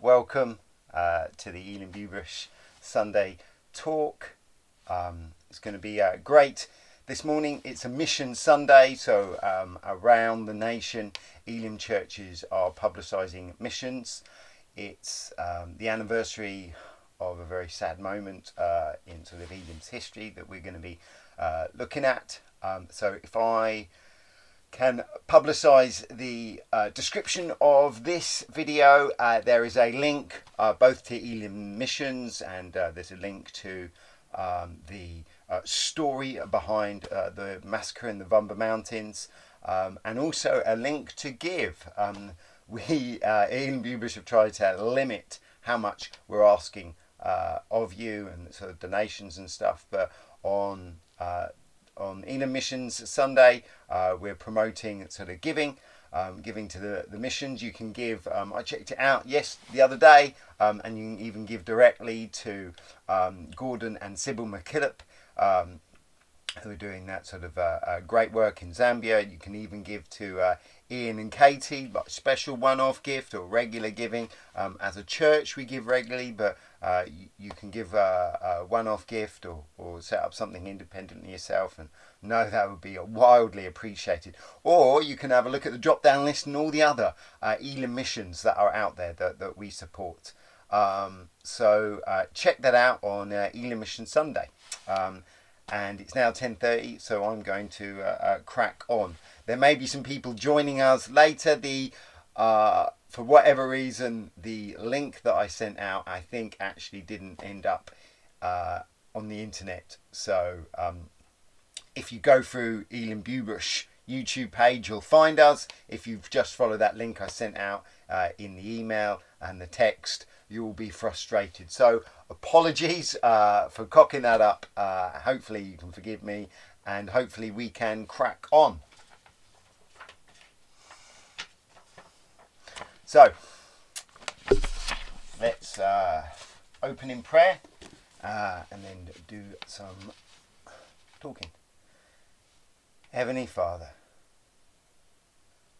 Welcome uh, to the Elim Bubrish Sunday talk. Um, it's going to be uh, great. This morning it's a mission Sunday, so um, around the nation, Elim churches are publicising missions. It's um, the anniversary of a very sad moment uh, in sort of Elim's history that we're going to be uh, looking at. Um, so if I can publicize the uh, description of this video. Uh, there is a link uh, both to Elim Missions and uh, there's a link to um, the uh, story behind the massacre in the Vumba Mountains um, and also a link to give. Um, we, uh, Elim Bubrish have tried to limit how much we're asking of you and sort of donations and stuff, but on on Elim Missions Sunday, uh, we're promoting sort of giving. Um, giving to the, the missions. You can give, um, I checked it out, yes, the other day, um, and you can even give directly to um, Gordon and Sybil McKillop, um, who are doing that sort of uh, uh, great work in Zambia. You can even give to uh, Ian and Katie, like special one off gift or regular giving. Um, as a church, we give regularly, but uh, you, you, can give a, a one off gift or, or set up something independently yourself and know that would be wildly appreciated. Or you can have a look at the drop down list and all the other uh, missions that are out there that, that we support. Um, so uh, check that out on uh, Mission Sunday. Um, and it's now 10.30 so I'm going to uh, uh, crack on. There may be some people joining us later. The uh, for whatever reason, the link that I sent out, I think, actually didn't end up uh, on the internet. So um, if you go through Elim Bubrish YouTube page, you'll find us. If you've just followed that link I sent out uh, in the email and the text, you will be frustrated. So apologies uh, for cocking that up. Uh, hopefully you can forgive me, and hopefully we can crack on. So, let's uh, open in prayer uh, and then do some talking. Heavenly Father,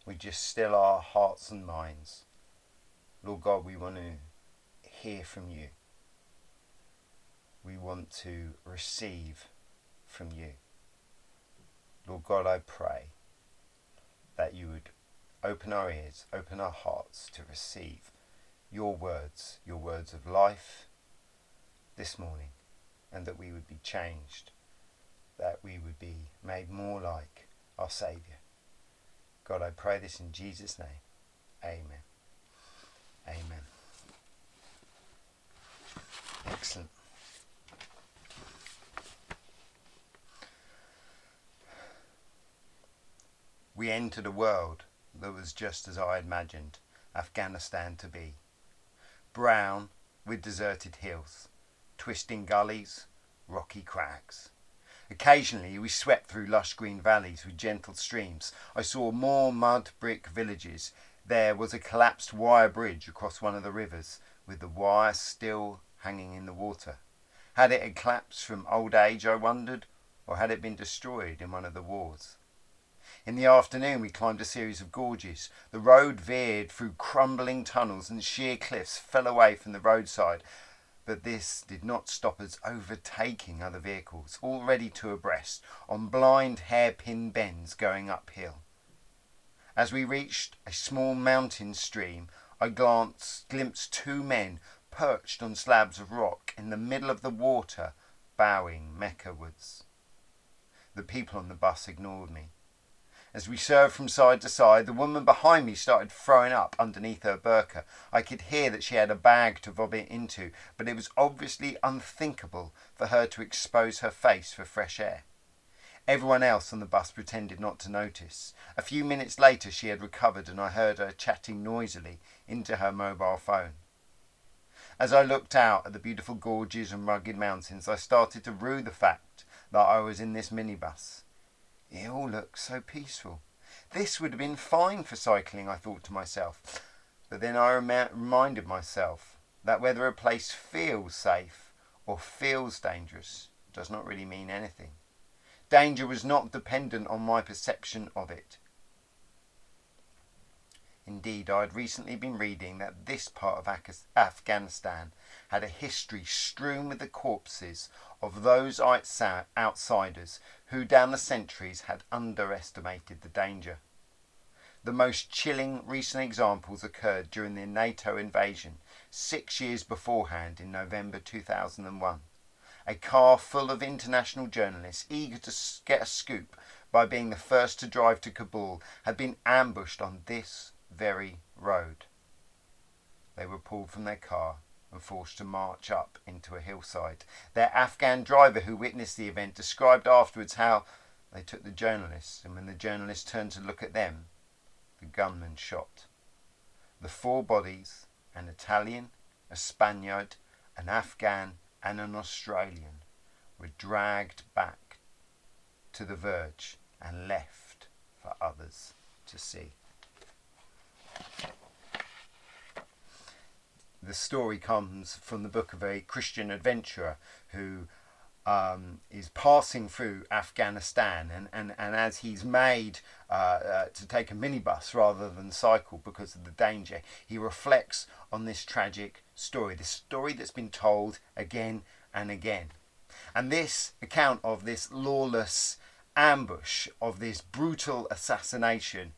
we just still our hearts and minds. Lord God, we want to hear from you. We want to receive from you. Lord God, I pray that you would open our ears, open our hearts to receive your words, your words of life this morning, and that we would be changed, that we would be made more like our Saviour. God, I pray this in Jesus' name. Amen. Amen. Excellent. We entered a world that was just as I imagined Afghanistan to be. Brown with deserted hills, twisting gullies, rocky crags. Occasionally we swept through lush green valleys with gentle streams. I saw more mud brick villages. There was a collapsed wire bridge across one of the rivers, with the wire still hanging in the water. Had it collapsed from old age, I wondered, or had it been destroyed in one of the wars? In the afternoon, we climbed a series of gorges. The road veered through crumbling tunnels and sheer cliffs fell away from the roadside. But this did not stop us overtaking other vehicles, already two abreast, on blind hairpin bends going uphill. As we reached a small mountain stream, I glanced, glimpsed two men perched on slabs of rock in the middle of the water, bowing Mecca-wards. The people on the bus ignored me. As we served from side to side, the woman behind me started throwing up underneath her burqa. I could hear that she had a bag to vomit into, but it was obviously unthinkable for her to expose her face for fresh air. Everyone else on the bus pretended not to notice. A few minutes later, she had recovered, and I heard her chatting noisily into her mobile phone. As I looked out at the beautiful gorges and rugged mountains, I started to rue the fact that I was in this minibus. It all looked so peaceful. This would have been fine for cycling, I thought to myself. But then I rem- reminded myself that whether a place feels safe or feels dangerous does not really mean anything. Danger was not dependent on my perception of it. Indeed, I had recently been reading that this part of Afghanistan had a history strewn with the corpses of those outsiders who, down the centuries, had underestimated the danger. The most chilling recent examples occurred during the NATO invasion, six years beforehand in November 2001. A car full of international journalists eager to get a scoop by being the first to drive to Kabul had been ambushed on this very road. They were pulled from their car and forced to march up into a hillside. Their Afghan driver, who witnessed the event, described afterwards how they took the journalists, and when the journalists turned to look at them, the gunman shot. The four bodies an Italian, a Spaniard, an Afghan, and an Australian were dragged back to the verge and left for others to see. The story comes from the book of a Christian adventurer who um, is passing through Afghanistan, and, and, and as he's made uh, uh, to take a minibus rather than cycle because of the danger, he reflects on this tragic story, this story that's been told again and again. And this account of this lawless ambush, of this brutal assassination,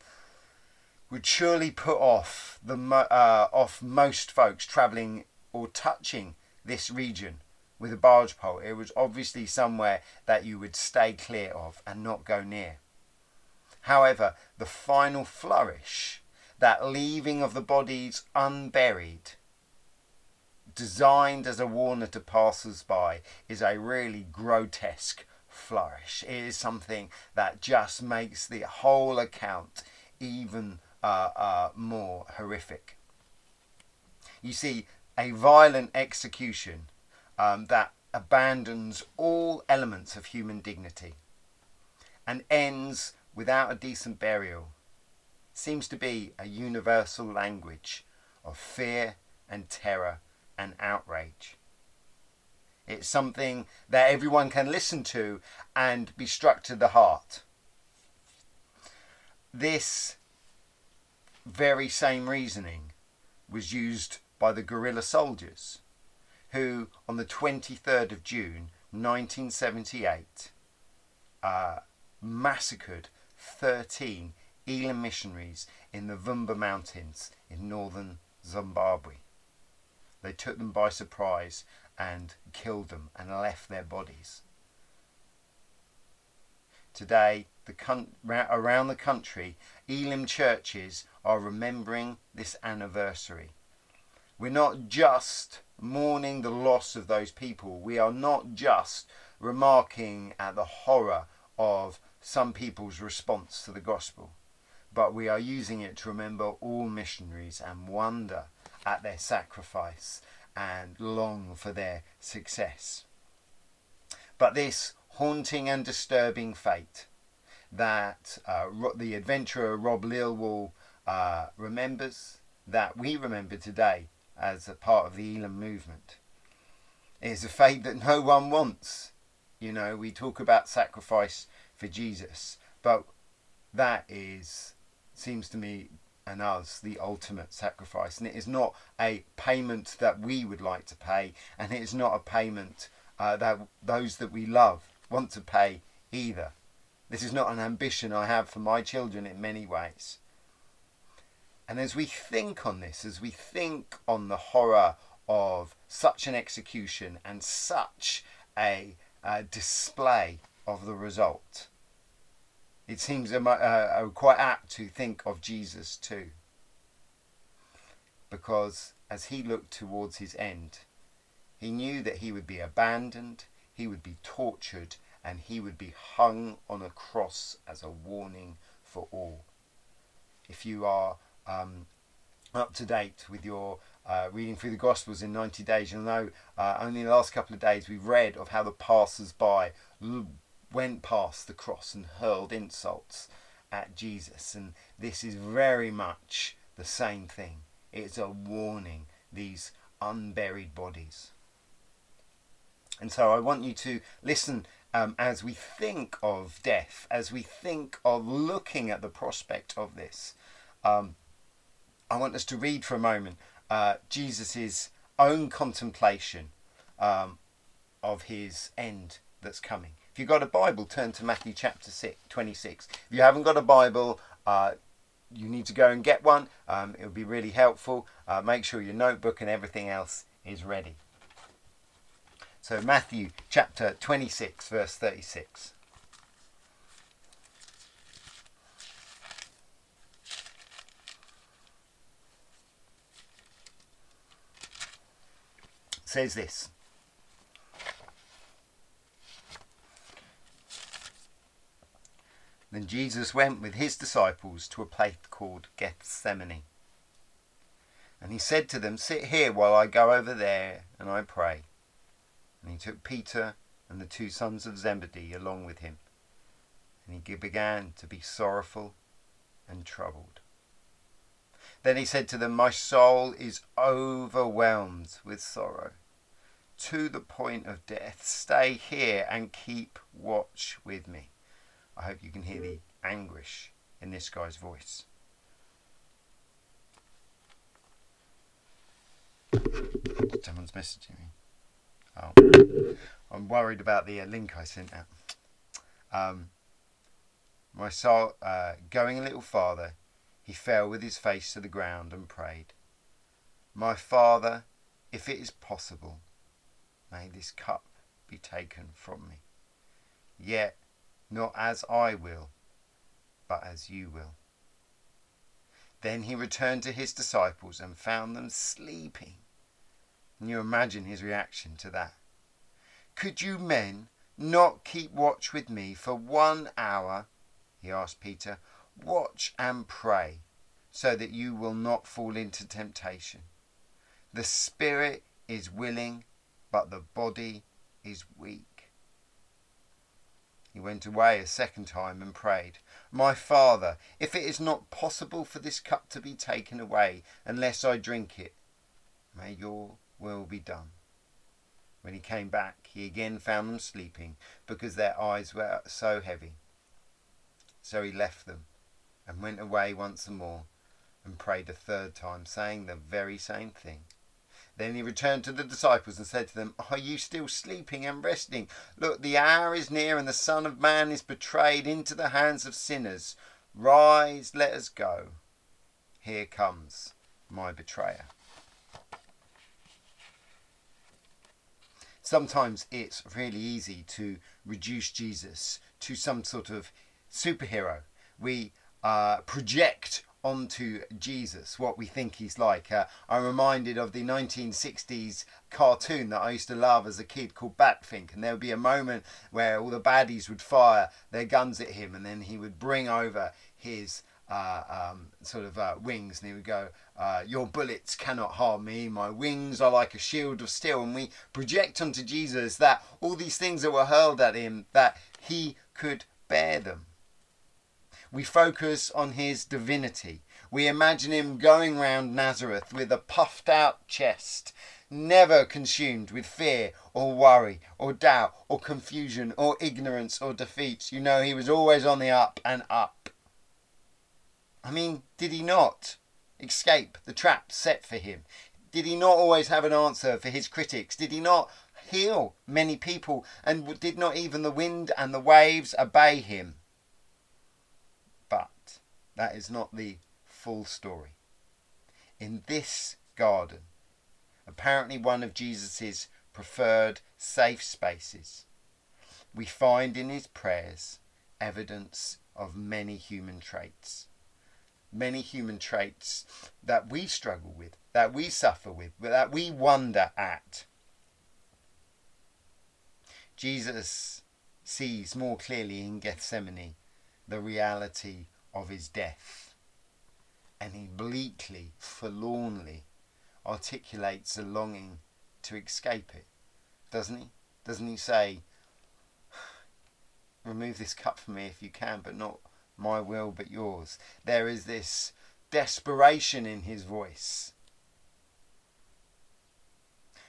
would surely put off the uh, off most folks travelling or touching this region with a barge pole. It was obviously somewhere that you would stay clear of and not go near. However, the final flourish, that leaving of the bodies unburied, designed as a warner to passers by, is a really grotesque flourish. It is something that just makes the whole account even uh, more horrific. You see, a violent execution um, that abandons all elements of human dignity and ends without a decent burial seems to be a universal language of fear and terror and outrage. It's something that everyone can listen to and be struck to the heart. This very same reasoning was used by the guerrilla soldiers who, on the 23rd of June 1978, uh, massacred 13 Elim missionaries in the Vumba Mountains in northern Zimbabwe. They took them by surprise and killed them and left their bodies. Today, the con- around the country, Elim churches are remembering this anniversary. We're not just mourning the loss of those people. We are not just remarking at the horror of some people's response to the gospel, but we are using it to remember all missionaries and wonder at their sacrifice and long for their success. But this haunting and disturbing fate that uh, the adventurer Rob Lilwall uh, remembers, that we remember today as a part of the Elim movement. It is a fate that no one wants. You know, we talk about sacrifice for Jesus, but that is, seems to me and us, the ultimate sacrifice. And it is not a payment that we would like to pay, and it is not a payment uh, that those that we love want to pay either. This is not an ambition I have for my children in many ways. And as we think on this, as we think on the horror of such an execution and such a, a display of the result, it seems uh, uh, quite apt to think of Jesus too. Because as he looked towards his end, he knew that he would be abandoned, he would be tortured, and he would be hung on a cross as a warning for all. If you are um, up to date with your uh, reading through the Gospels in 90 days, you'll know uh, only in the last couple of days we've read of how the passers by went past the cross and hurled insults at Jesus. And this is very much the same thing. It's a warning, these unburied bodies. And so I want you to listen um, as we think of death, as we think of looking at the prospect of this. Um, I want us to read for a moment uh, Jesus' own contemplation um, of his end that's coming. If you've got a Bible, turn to Matthew chapter six, 26. If you haven't got a Bible, uh, you need to go and get one. Um, it would be really helpful. Uh, make sure your notebook and everything else is ready. So, Matthew chapter 26, verse 36. says this Then Jesus went with his disciples to a place called Gethsemane. And he said to them, Sit here while I go over there and I pray. And he took Peter and the two sons of Zebedee along with him. And he began to be sorrowful and troubled. Then he said to them, My soul is overwhelmed with sorrow to the point of death. Stay here and keep watch with me. I hope you can hear the anguish in this guy's voice. Someone's messaging me. Oh, I'm worried about the uh, link I sent out. Um, my soul, uh, going a little farther, he fell with his face to the ground and prayed, My Father, if it is possible, may this cup be taken from me. Yet not as I will, but as you will. Then he returned to his disciples and found them sleeping. Can you imagine his reaction to that? Could you men not keep watch with me for one hour? He asked Peter. Watch and pray so that you will not fall into temptation. The spirit is willing, but the body is weak. He went away a second time and prayed, My Father, if it is not possible for this cup to be taken away unless I drink it, may your will be done. When he came back, he again found them sleeping because their eyes were so heavy. So he left them and went away once more and prayed a third time, saying the very same thing. Then he returned to the disciples and said to them, Are you still sleeping and resting? Look, the hour is near, and the Son of Man is betrayed into the hands of sinners. Rise, let us go. Here comes my betrayer. Sometimes it's really easy to reduce Jesus to some sort of superhero. We uh, project onto Jesus, what we think he's like. Uh, I'm reminded of the 1960s cartoon that I used to love as a kid called Batfink, and there would be a moment where all the baddies would fire their guns at him, and then he would bring over his uh, um, sort of uh, wings, and he would go, uh, "Your bullets cannot harm me. My wings are like a shield of steel." And we project onto Jesus that all these things that were hurled at him, that he could bear them. We focus on his divinity. We imagine him going round Nazareth with a puffed out chest, never consumed with fear or worry or doubt or confusion or ignorance or defeat. You know, he was always on the up and up. I mean, did he not escape the trap set for him? Did he not always have an answer for his critics? Did he not heal many people? And did not even the wind and the waves obey him? But that is not the full story. In this garden, apparently one of Jesus' preferred safe spaces, we find in his prayers evidence of many human traits. Many human traits that we struggle with, that we suffer with, that we wonder at. Jesus sees more clearly in Gethsemane the reality of his death. And he bleakly, forlornly articulates a longing to escape it, doesn't he? Doesn't he say, Remove this cup from me if you can, but not my will but yours? There is this desperation in his voice.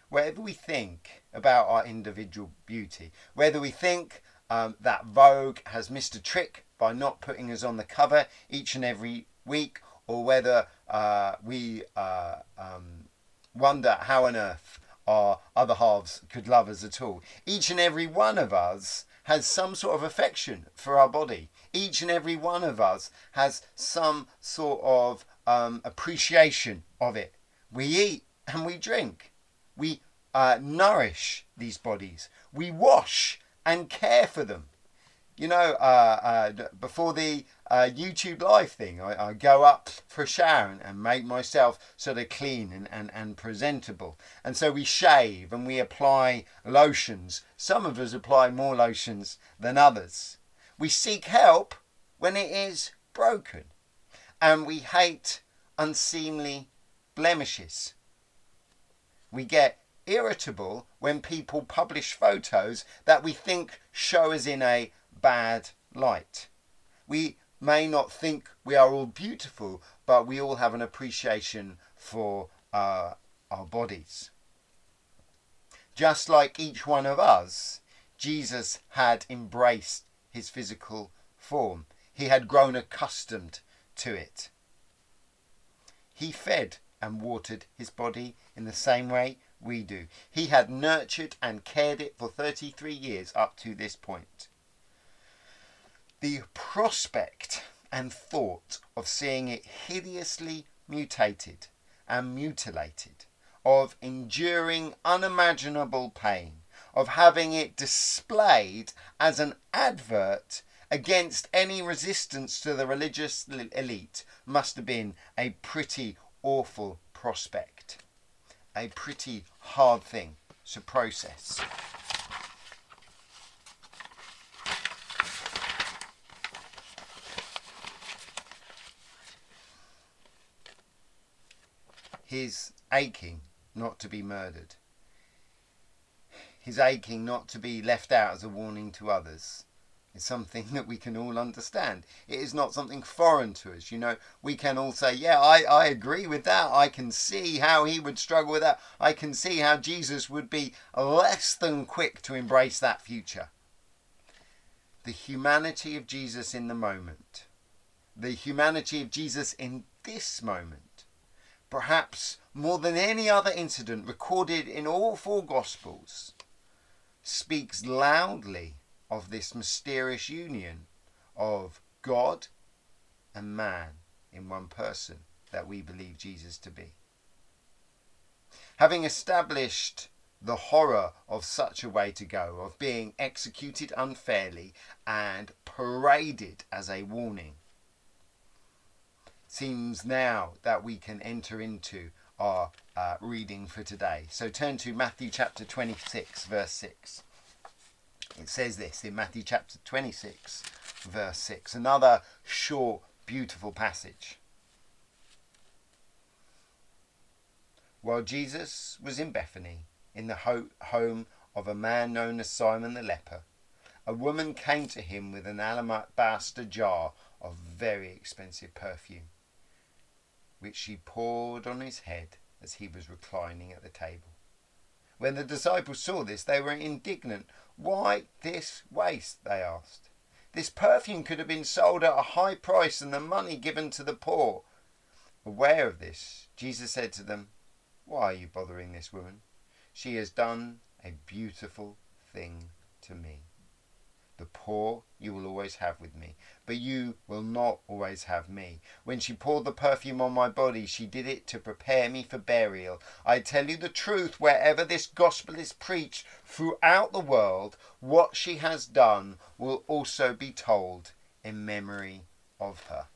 Whatever we think about our individual beauty, whether we think um, that Vogue has missed a trick by not putting us on the cover each and every week, or whether uh, we uh, um, wonder how on earth our other halves could love us at all. Each and every one of us has some sort of affection for our body. Each and every one of us has some sort of um, appreciation of it. We eat and we drink. We uh, nourish these bodies. We wash and care for them. You know, uh, uh, before the uh, YouTube live thing, I, I, go up for a shower and, and, make myself sort of clean and, and, and presentable. And so we shave and we apply lotions. Some of us apply more lotions than others. We seek help when it is broken. And we hate unseemly blemishes. We get irritable when people publish photos that we think show us in a bad light. We may not think we are all beautiful, but we all have an appreciation for uh, our bodies. Just like each one of us, Jesus had embraced his physical form. He had grown accustomed to it. He fed and watered his body in the same way we do. He had nurtured and cared it for 33 years up to this point. The prospect and thought of seeing it hideously mutated and mutilated, of enduring unimaginable pain, of having it displayed as an advert against any resistance to the religious elite must have been a pretty awful prospect a pretty hard thing to process. His aching not to be murdered. His aching not to be left out as a warning to others is something that we can all understand. It is not something foreign to us. You know, we can all say, Yeah, I, I agree with that. I can see how he would struggle with that. I can see how Jesus would be less than quick to embrace that future. The humanity of Jesus in the moment, the humanity of Jesus in this moment, perhaps more than any other incident recorded in all four Gospels, speaks loudly of this mysterious union of God and man in one person that we believe Jesus to be. Having established the horror of such a way to go, of being executed unfairly and paraded as a warning, seems now that we can enter into our uh, reading for today. So turn to Matthew chapter 26, verse 6. It says this in Matthew chapter 26, verse 6. Another short, beautiful passage. While Jesus was in Bethany, in the ho- home of a man known as Simon the leper, a woman came to him with an alabaster jar of very expensive perfume, which she poured on his head as he was reclining at the table. When the disciples saw this, they were indignant. Why this waste? they asked. This perfume could have been sold at a high price and the money given to the poor. Aware of this, Jesus said to them, Why are you bothering this woman? She has done a beautiful thing to me. The poor you will always have with me, but you will not always have me. When she poured the perfume on my body, she did it to prepare me for burial. I tell you the truth, wherever this gospel is preached throughout the world, what she has done will also be told in memory of her.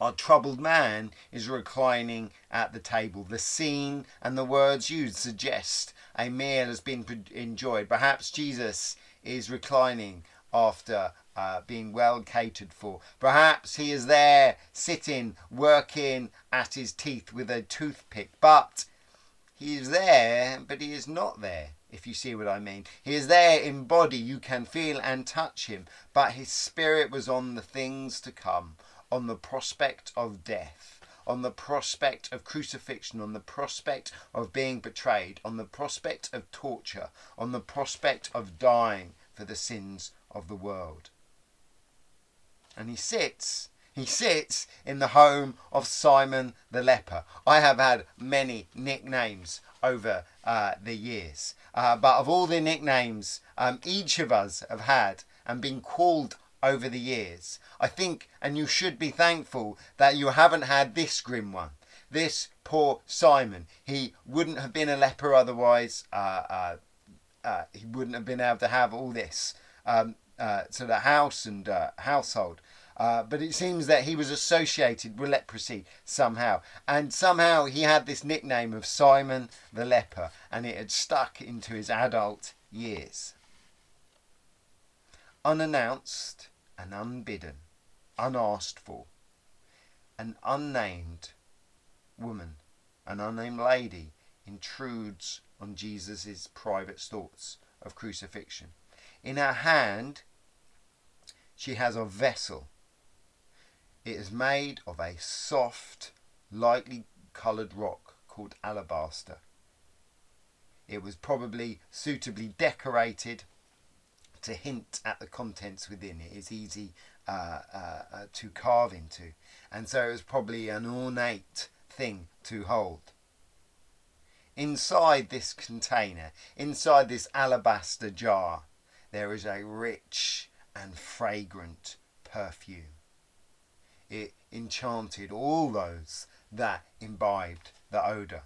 Our troubled man is reclining at the table. The scene and the words used suggest a meal has been enjoyed. Perhaps Jesus is reclining after uh, being well catered for. Perhaps he is there sitting, working at his teeth with a toothpick. But he is there, but he is not there, if you see what I mean. He is there in body, you can feel and touch him, but his spirit was on the things to come, on the prospect of death on the prospect of crucifixion, on the prospect of being betrayed, on the prospect of torture, on the prospect of dying for the sins of the world. And he sits he sits in the home of Simon the leper. I have had many nicknames over uh, the years, uh, but of all the nicknames um, each of us have had and been called over the years, I think, and you should be thankful that you haven't had this grim one. This poor Simon, he wouldn't have been a leper otherwise. Uh, uh, uh he wouldn't have been able to have all this. Um, uh, so the house and uh, household. Uh, but it seems that he was associated with leprosy somehow. And somehow he had this nickname of Simon the leper, and it had stuck into his adult years. Unannounced and unbidden, unasked for, an unnamed woman, an unnamed lady, intrudes on Jesus' private thoughts of crucifixion. In her hand, she has a vessel it is made of a soft, lightly coloured rock called alabaster. It was probably suitably decorated to hint at the contents within. It is easy uh, uh, uh, to carve into, and so it was probably an ornate thing to hold. Inside this container, inside this alabaster jar, there is a rich and fragrant perfume it enchanted all those that imbibed the odour.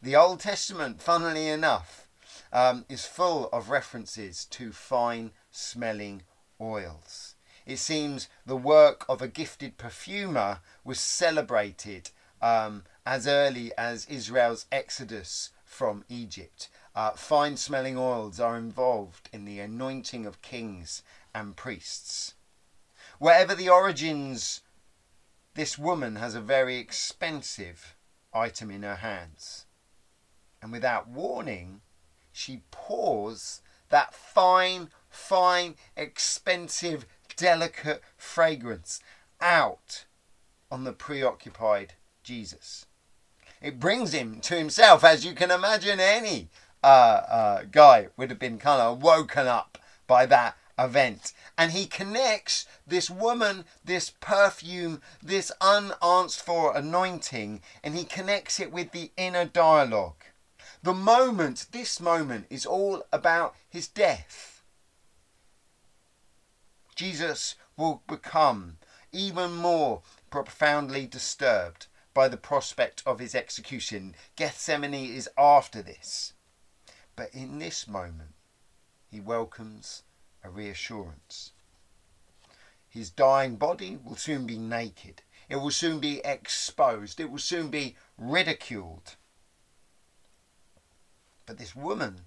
The Old Testament, funnily enough, um, is full of references to fine smelling oils. It seems the work of a gifted perfumer was celebrated um, as early as Israel's exodus from Egypt. Uh, fine smelling oils are involved in the anointing of kings and priests. Wherever the origins this woman has a very expensive item in her hands. And without warning, she pours that fine, fine, expensive, delicate fragrance out on the preoccupied Jesus. It brings him to himself, as you can imagine any uh, uh, guy would have been kind of woken up by that event. And he connects this woman, this perfume, this unanswered for anointing, and he connects it with the inner dialogue. The moment, this moment, is all about his death. Jesus will become even more profoundly disturbed by the prospect of his execution. Gethsemane is after this. But in this moment, he welcomes a reassurance. His dying body will soon be naked. It will soon be exposed. It will soon be ridiculed. But this woman,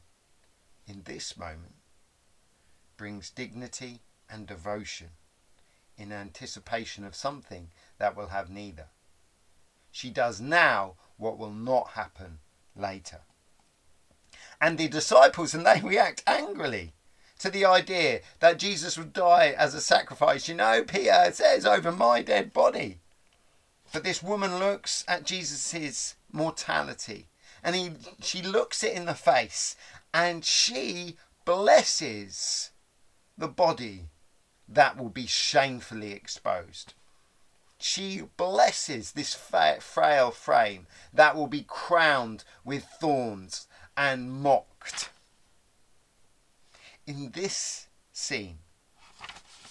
in this moment, brings dignity and devotion in anticipation of something that will have neither. She does now what will not happen later. And the disciples, and they react angrily to the idea that Jesus would die as a sacrifice. You know, Peter says over my dead body. But this woman looks at Jesus' mortality and he, she looks it in the face and she blesses the body that will be shamefully exposed. She blesses this frail frame that will be crowned with thorns and mocked in this scene.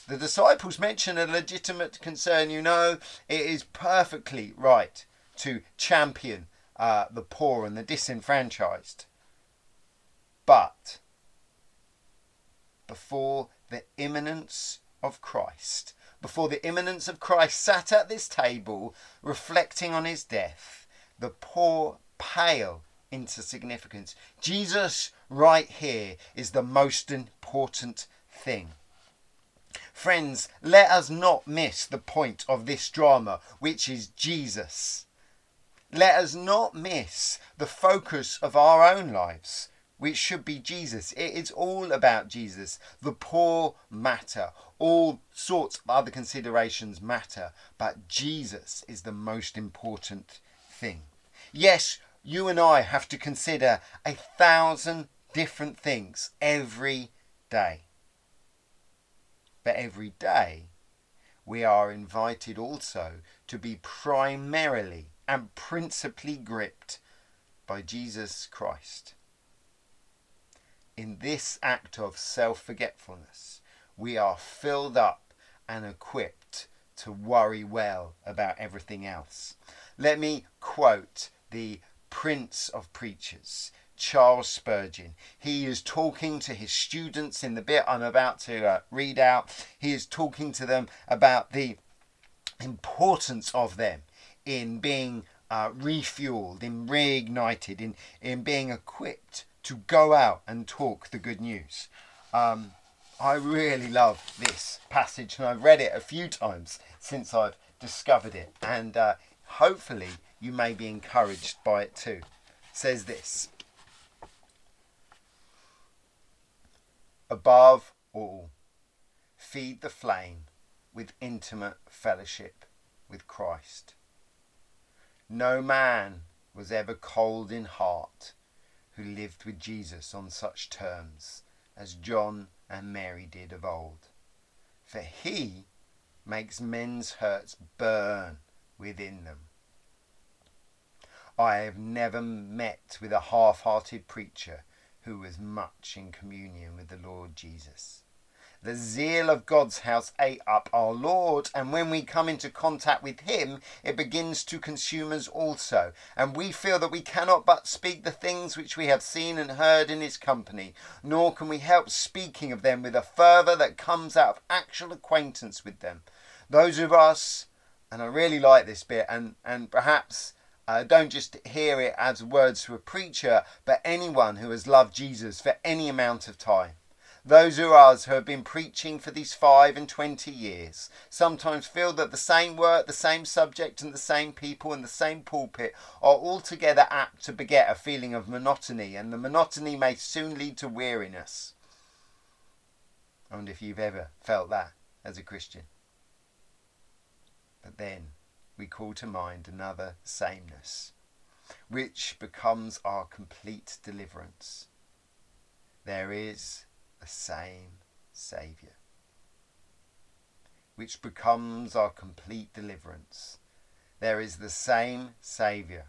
The disciples mention a legitimate concern. You know, it is perfectly right to champion uh, the poor and the disenfranchised. But before the imminence of Christ, before the imminence of Christ sat at this table reflecting on his death, the poor pale into significance. Jesus, right here, is the most important thing. Friends, let us not miss the point of this drama, which is Jesus. Let us not miss the focus of our own lives, which should be Jesus. It is all about Jesus. The poor matter. All sorts of other considerations matter, but Jesus is the most important thing. Yes, you and I have to consider a thousand different things every day. But every day we are invited also to be primarily and principally gripped by Jesus Christ. In this act of self forgetfulness, we are filled up and equipped to worry well about everything else. Let me quote the Prince of Preachers, Charles Spurgeon. He is talking to his students in the bit I'm about to uh, read out. He is talking to them about the importance of them in being uh, refueled, in reignited, in, in being equipped to go out and talk the good news. Um, I really love this passage, and I've read it a few times since I've discovered it, and uh, hopefully you may be encouraged by it too. It says this Above all, feed the flame with intimate fellowship with Christ. No man was ever cold in heart who lived with Jesus on such terms as John and Mary did of old. For he makes men's hurts burn within them. I have never met with a half hearted preacher who was much in communion with the Lord Jesus. The zeal of God's house ate up our Lord, and when we come into contact with Him, it begins to consume us also. And we feel that we cannot but speak the things which we have seen and heard in His company, nor can we help speaking of them with a fervour that comes out of actual acquaintance with them. Those of us, and I really like this bit, and, and perhaps uh, don't just hear it as words to a preacher, but anyone who has loved Jesus for any amount of time. Those of us who have been preaching for these five and twenty years sometimes feel that the same work, the same subject, and the same people in the same pulpit are altogether apt to beget a feeling of monotony, and the monotony may soon lead to weariness. I wonder if you've ever felt that as a Christian. But then we call to mind another sameness, which becomes our complete deliverance. There is the same Saviour, which becomes our complete deliverance. There is the same Saviour.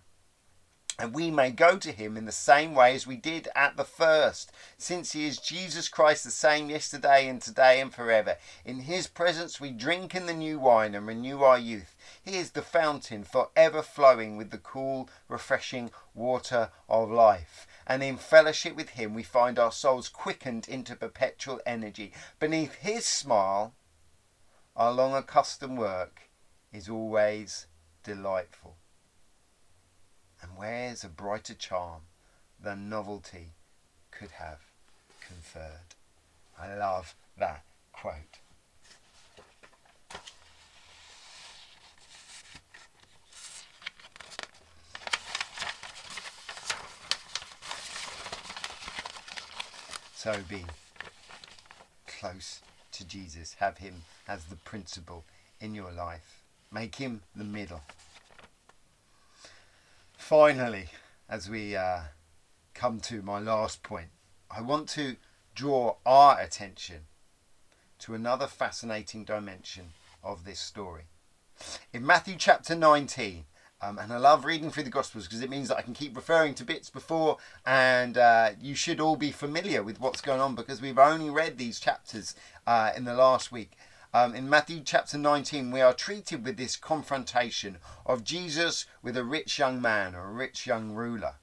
And we may go to him in the same way as we did at the first, since he is Jesus Christ the same yesterday and today and forever. In his presence we drink in the new wine and renew our youth. He is the fountain for ever flowing with the cool, refreshing water of life and in fellowship with Him we find our souls quickened into perpetual energy. Beneath His smile, our long accustomed work is always delightful. And wears a brighter charm than novelty could have conferred. I love that quote. So be close to Jesus. Have him as the principal in your life. Make him the middle. Finally, as we uh, come to my last point, I want to draw our attention to another fascinating dimension of this story. In Matthew chapter 19, um, and I love reading through the Gospels because it means that I can keep referring to bits before, and uh, you should all be familiar with what's going on because we've only read these chapters uh, in the last week. Um, in Matthew chapter 19, we are treated with this confrontation of Jesus with a rich young man or a rich young ruler.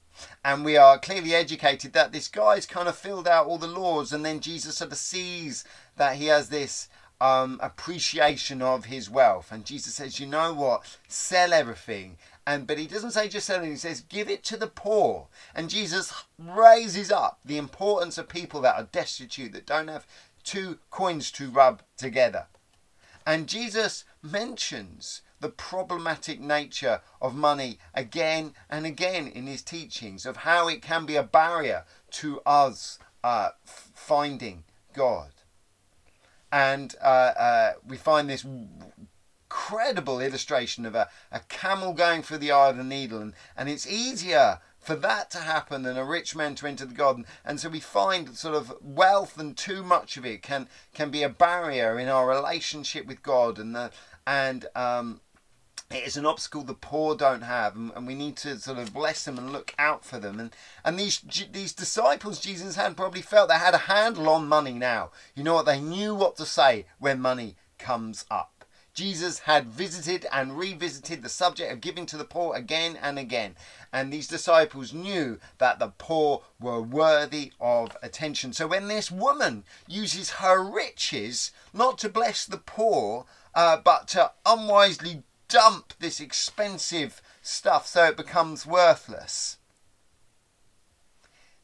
And we are clearly educated that this guy's kind of filled out all the laws, and then Jesus sort of sees that he has this um, appreciation of his wealth. And Jesus says, you know what? Sell everything. And but he doesn't say just sell it, he says, give it to the poor. And Jesus raises up the importance of people that are destitute, that don't have two coins to rub together. And Jesus mentions the problematic nature of money again and again in his teachings of how it can be a barrier to us uh, finding God and uh, uh, we find this incredible illustration of a, a camel going through the eye of the needle, and, and it's easier for that to happen than a rich man to enter the garden. And so we find sort of wealth and too much of it can can be a barrier in our relationship with God, and the and um, it is an obstacle the poor don't have, and, and, we need to sort of bless them and look out for them. And and these these disciples Jesus had probably felt they had a handle on money now. You know what? They knew what to say when money comes up. Jesus had visited and revisited the subject of giving to the poor again and again. And these disciples knew that the poor were worthy of attention. So when this woman uses her riches not to bless the poor, uh, but to unwisely dump this expensive stuff so it becomes worthless.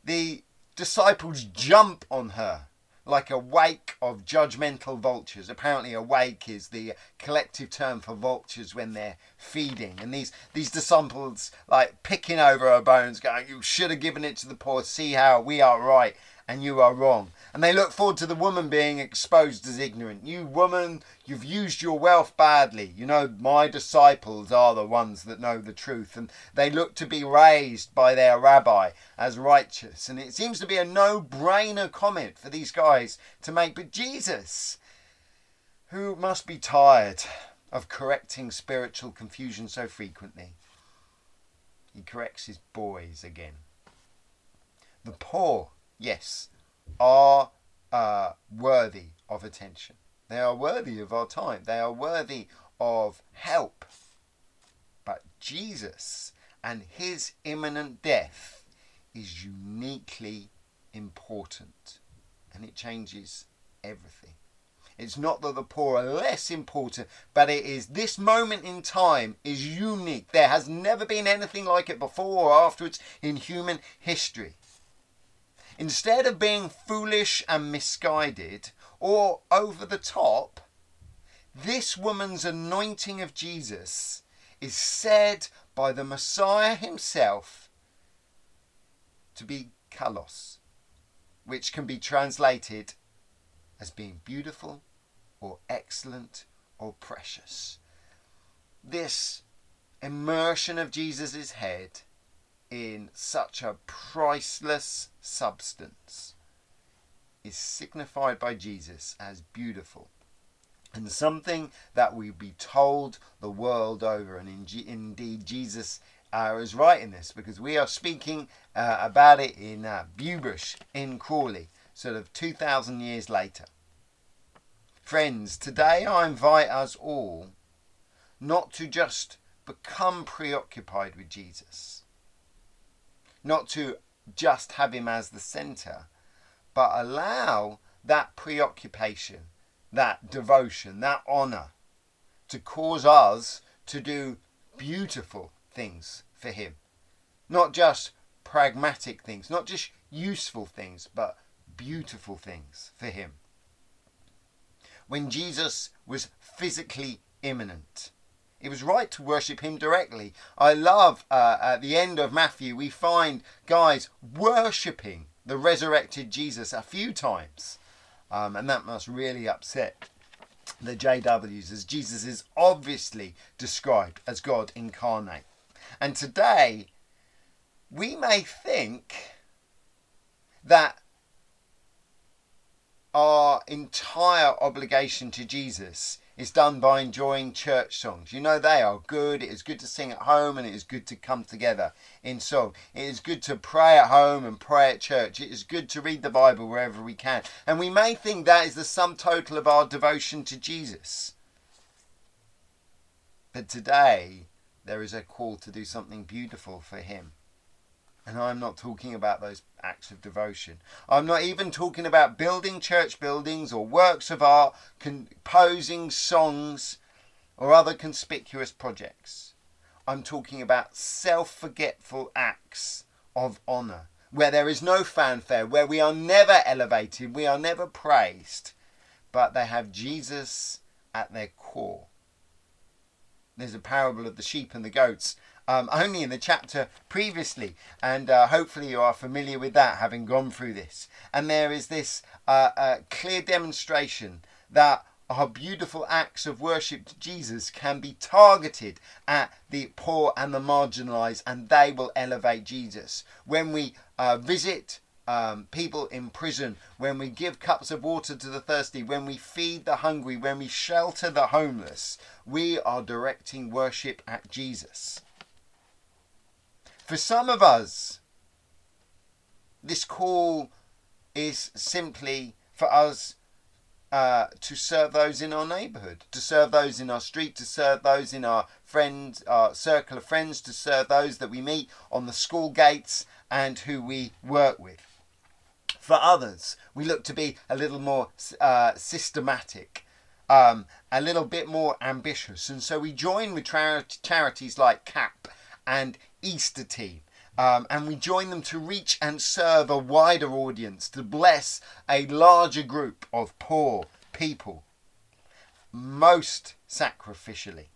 The disciples jump on her like a wake of judgmental vultures. Apparently, a wake is the collective term for vultures when they're feeding. And these, these disciples, like picking over her bones, going, You should have given it to the poor. See how we are right and you are wrong. And they look forward to the woman being exposed as ignorant. You woman, you've used your wealth badly. You know, my disciples are the ones that know the truth. And they look to be raised by their rabbi as righteous. And it seems to be a no brainer comment for these guys to make. But Jesus, who must be tired of correcting spiritual confusion so frequently, he corrects his boys again. The poor yes, are uh, worthy of attention. They are worthy of our time. They are worthy of help. But Jesus and his imminent death is uniquely important and it changes everything. It's not that the poor are less important, but it is this moment in time is unique. There has never been anything like it before or afterwards in human history. Instead of being foolish and misguided or over the top, this woman's anointing of Jesus is said by the Messiah himself to be kalos, which can be translated as being beautiful or excellent or precious. This immersion of Jesus' head in such a priceless substance is signified by Jesus as beautiful and something that we be told the world over. And in G- indeed, Jesus uh, is right in this because we are speaking uh, about it in uh, in Crawley, sort of 2,000 years later. Friends, today I invite us all not to just become preoccupied with Jesus not to just have him as the center, but allow that preoccupation, that devotion, that honor to cause us to do beautiful things for him. Not just pragmatic things, not just useful things, but beautiful things for him. When Jesus was physically imminent, it was right to worship him directly. I love uh, at the end of Matthew, we find guys worshipping the resurrected Jesus a few times. Um, and that must really upset the JWs as Jesus is obviously described as God incarnate. And today, we may think that our entire obligation to Jesus is done by enjoying church songs. You know they are good. It is good to sing at home and it is good to come together in song. It is good to pray at home and pray at church. It is good to read the Bible wherever we can. And we may think that is the sum total of our devotion to Jesus. But today there is a call to do something beautiful for him. And I'm not talking about those acts of devotion. I'm not even talking about building church buildings or works of art, composing songs, or other conspicuous projects. I'm talking about self forgetful acts of honour, where there is no fanfare, where we are never elevated, we are never praised, but they have Jesus at their core. There's a parable of the sheep and the goats um, only in the chapter previously, and uh, hopefully you are familiar with that, having gone through this. And there is this uh, uh, clear demonstration that our beautiful acts of worship to Jesus can be targeted at the poor and the marginalized, and they will elevate Jesus. When we uh, visit um, people in prison, when we give cups of water to the thirsty, when we feed the hungry, when we shelter the homeless, we are directing worship at Jesus. For some of us, this call is simply for us uh, to serve those in our neighbourhood, to serve those in our street, to serve those in our friends, our circle of friends, to serve those that we meet on the school gates and who we work with. For others, we look to be a little more uh, systematic, um, a little bit more ambitious, and so we join with char- charities like CAP and Easter Team um, and we join them to reach and serve a wider audience, to bless a larger group of poor people, most sacrificially.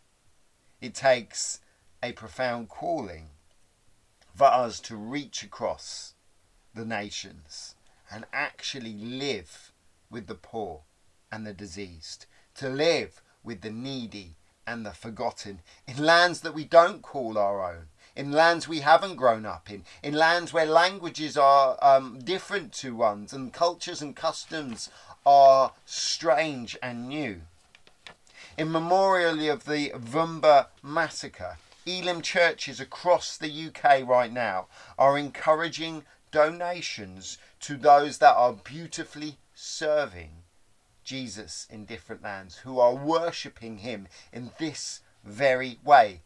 It takes a profound calling for us to reach across the nations and actually live with the poor and the diseased, to live with the needy and the forgotten in lands that we don't call our own, in lands we haven't grown up in, in lands where languages are um, different to ones and cultures and customs are strange and new. In memorial of the Vumba massacre, Elim churches across the UK right now are encouraging donations to those that are beautifully serving Jesus in different lands, who are worshipping him in this very way.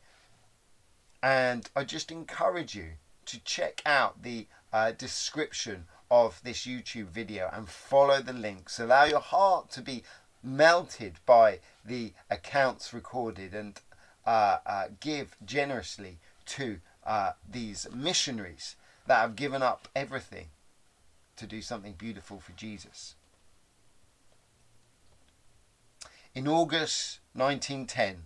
And I just encourage you to check out the uh, description of this YouTube video and follow the links. Allow your heart to be melted by the accounts recorded and uh, uh, give generously to uh, these missionaries that have given up everything to do something beautiful for Jesus. In August 1910,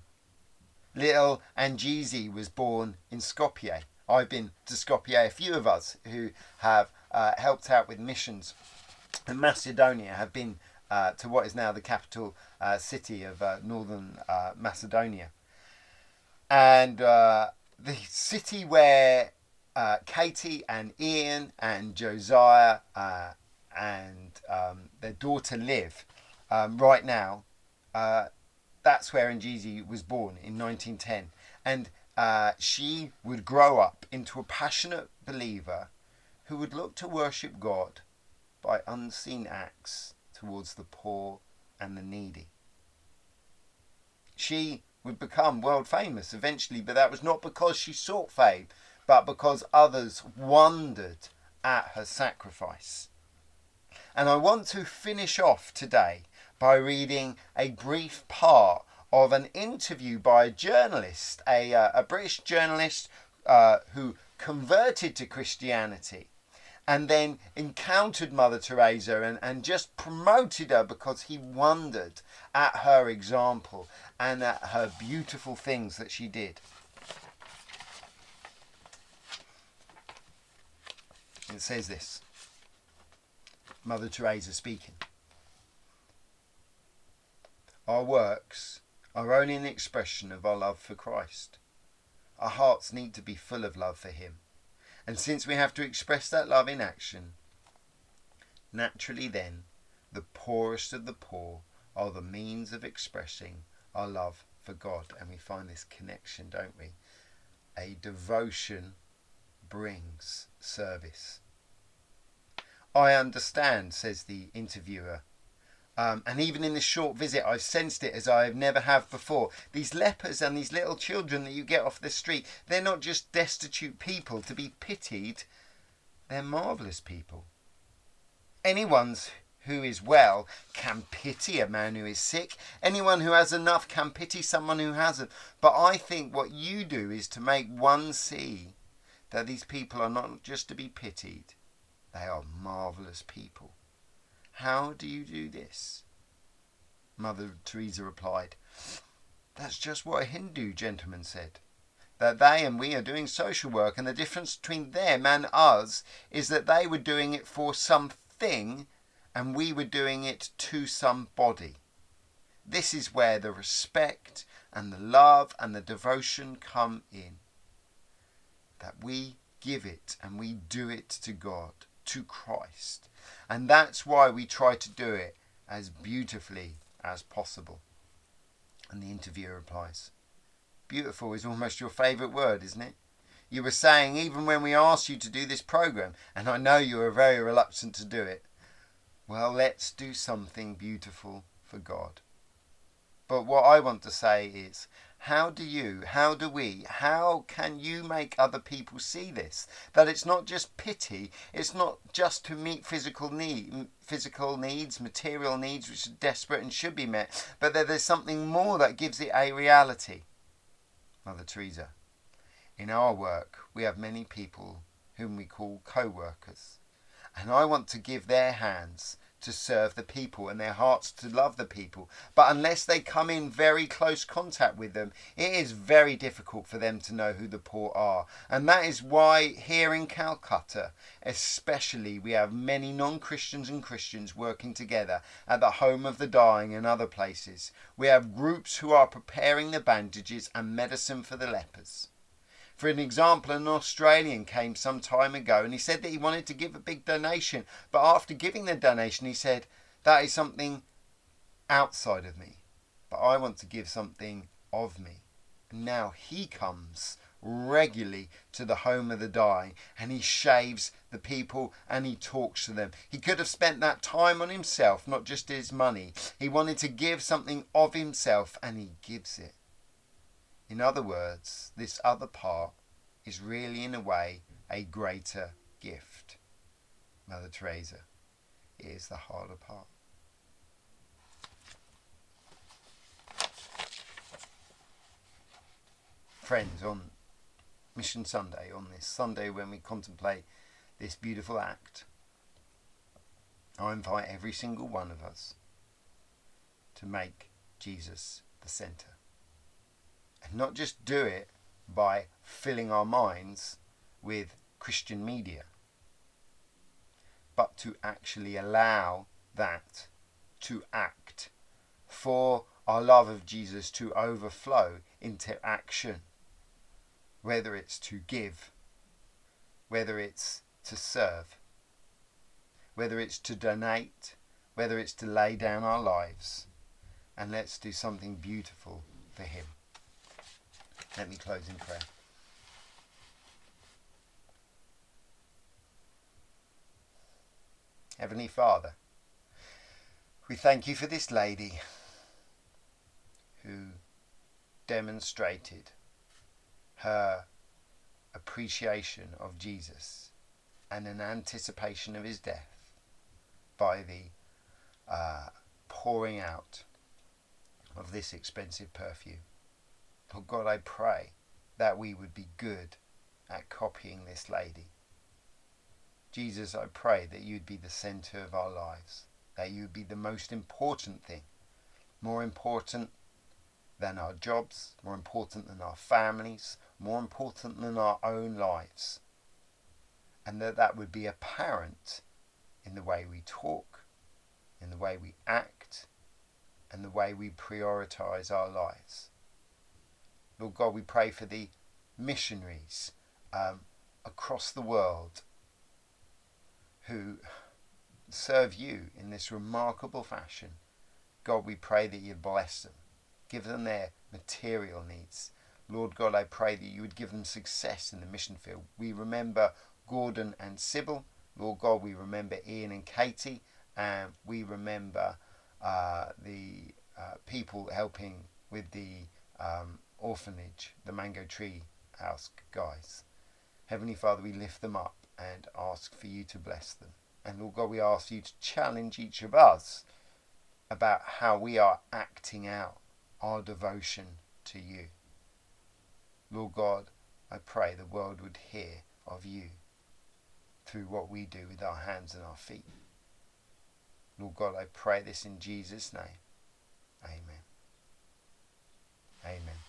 Little Angizi was born in Skopje. I've been to Skopje, a few of us who have uh, helped out with missions in Macedonia have been uh, to what is now the capital uh, city of uh, northern uh, Macedonia. And uh, the city where Katie and Ian and Josiah and um, their daughter live um, right now that's where Ngizi was born in 1910. And uh, she would grow up into a passionate believer who would look to worship God by unseen acts towards the poor and the needy. She would become world famous eventually, but that was not because she sought fame, but because others wondered at her sacrifice. And I want to finish off today by reading a brief part of an interview by a journalist, a, uh, a British journalist uh, who converted to Christianity and then encountered Mother Teresa and, and just promoted her because he wondered at her example and at her beautiful things that she did. It says this Mother Teresa speaking. Our works are only an expression of our love for Christ. Our hearts need to be full of love for Him. And since we have to express that love in action, naturally then, the poorest of the poor are the means of expressing our love for God. And we find this connection, don't we? A devotion brings service. I understand, says the interviewer, um, and even in this short visit, I've sensed it as I have never have before. These lepers and these little children that you get off the street, they're not just destitute people to be pitied, they're marvellous people. Anyone who is well can pity a man who is sick. Anyone who has enough can pity someone who hasn't. But I think what you do is to make one see that these people are not just to be pitied, they are marvellous people. How do you do this? Mother Teresa replied, That's just what a Hindu gentleman said. That they and we are doing social work, and the difference between them and us is that they were doing it for something and we were doing it to somebody. This is where the respect and the love and the devotion come in. That we give it and we do it to God, to Christ. And that's why we try to do it as beautifully as possible. And the interviewer replies, Beautiful is almost your favourite word, isn't it? You were saying even when we asked you to do this program, and I know you were very reluctant to do it. Well, let's do something beautiful for God. But what I want to say is, how do you, how do we, how can you make other people see this? That it's not just pity, it's not just to meet physical need, physical needs, material needs which are desperate and should be met, but that there's something more that gives it a reality. Mother Teresa. In our work, we have many people whom we call co workers, and I want to give their hands to serve the people and their hearts to love the people. But unless they come in very close contact with them, it is very difficult for them to know who the poor are. And that is why here in Calcutta, especially, we have many non Christians and Christians working together at the Home of the Dying and other places. We have groups who are preparing the bandages and medicine for the lepers. For an example, an Australian came some time ago and he said that he wanted to give a big donation, but after giving the donation, he said, That is something outside of me, but I want to give something of me. And now he comes regularly to the home of the dying and he shaves the people and he talks to them. He could have spent that time on himself, not just his money. He wanted to give something of himself and he gives it. In other words, this other part is really, in a way, a greater gift. Mother Teresa is the harder part. Friends, on Mission Sunday, on this Sunday when we contemplate this beautiful act, I invite every single one of us to make Jesus the centre not just do it by filling our minds with Christian media, but to actually allow that to act for our love of Jesus to overflow into action, whether it's to give, whether it's to serve, whether it's to donate, whether it's to lay down our lives, and let's do something beautiful for Him. Let me close in prayer. Heavenly Father, we thank you for this lady who demonstrated her appreciation of Jesus and an anticipation of his death by the uh, pouring out of this expensive perfume. Oh God, I pray that we would be good at copying this lady. Jesus, I pray that you'd be the center of our lives, that you'd be the most important thing, more important than our jobs, more important than our families, more important than our own lives. And that that would be apparent in the way we talk, in the way we act, and the way we prioritize our lives. Lord God, we pray for the missionaries um, across the world who serve you in this remarkable fashion. God, we pray that you bless them, give them their material needs. Lord God, I pray that you would give them success in the mission field. We remember Gordon and Sybil. Lord God, we remember Ian and Katie, and we remember uh, the uh, people helping with the um, orphanage, the Mango Tree House guys. Heavenly Father, we lift them up and ask for you to bless them. And Lord God, we ask you to challenge each of us about how we are acting out our devotion to you. Lord God, I pray the world would hear of you through what we do with our hands and our feet. Lord God, I pray this in Jesus' name. Amen. Amen.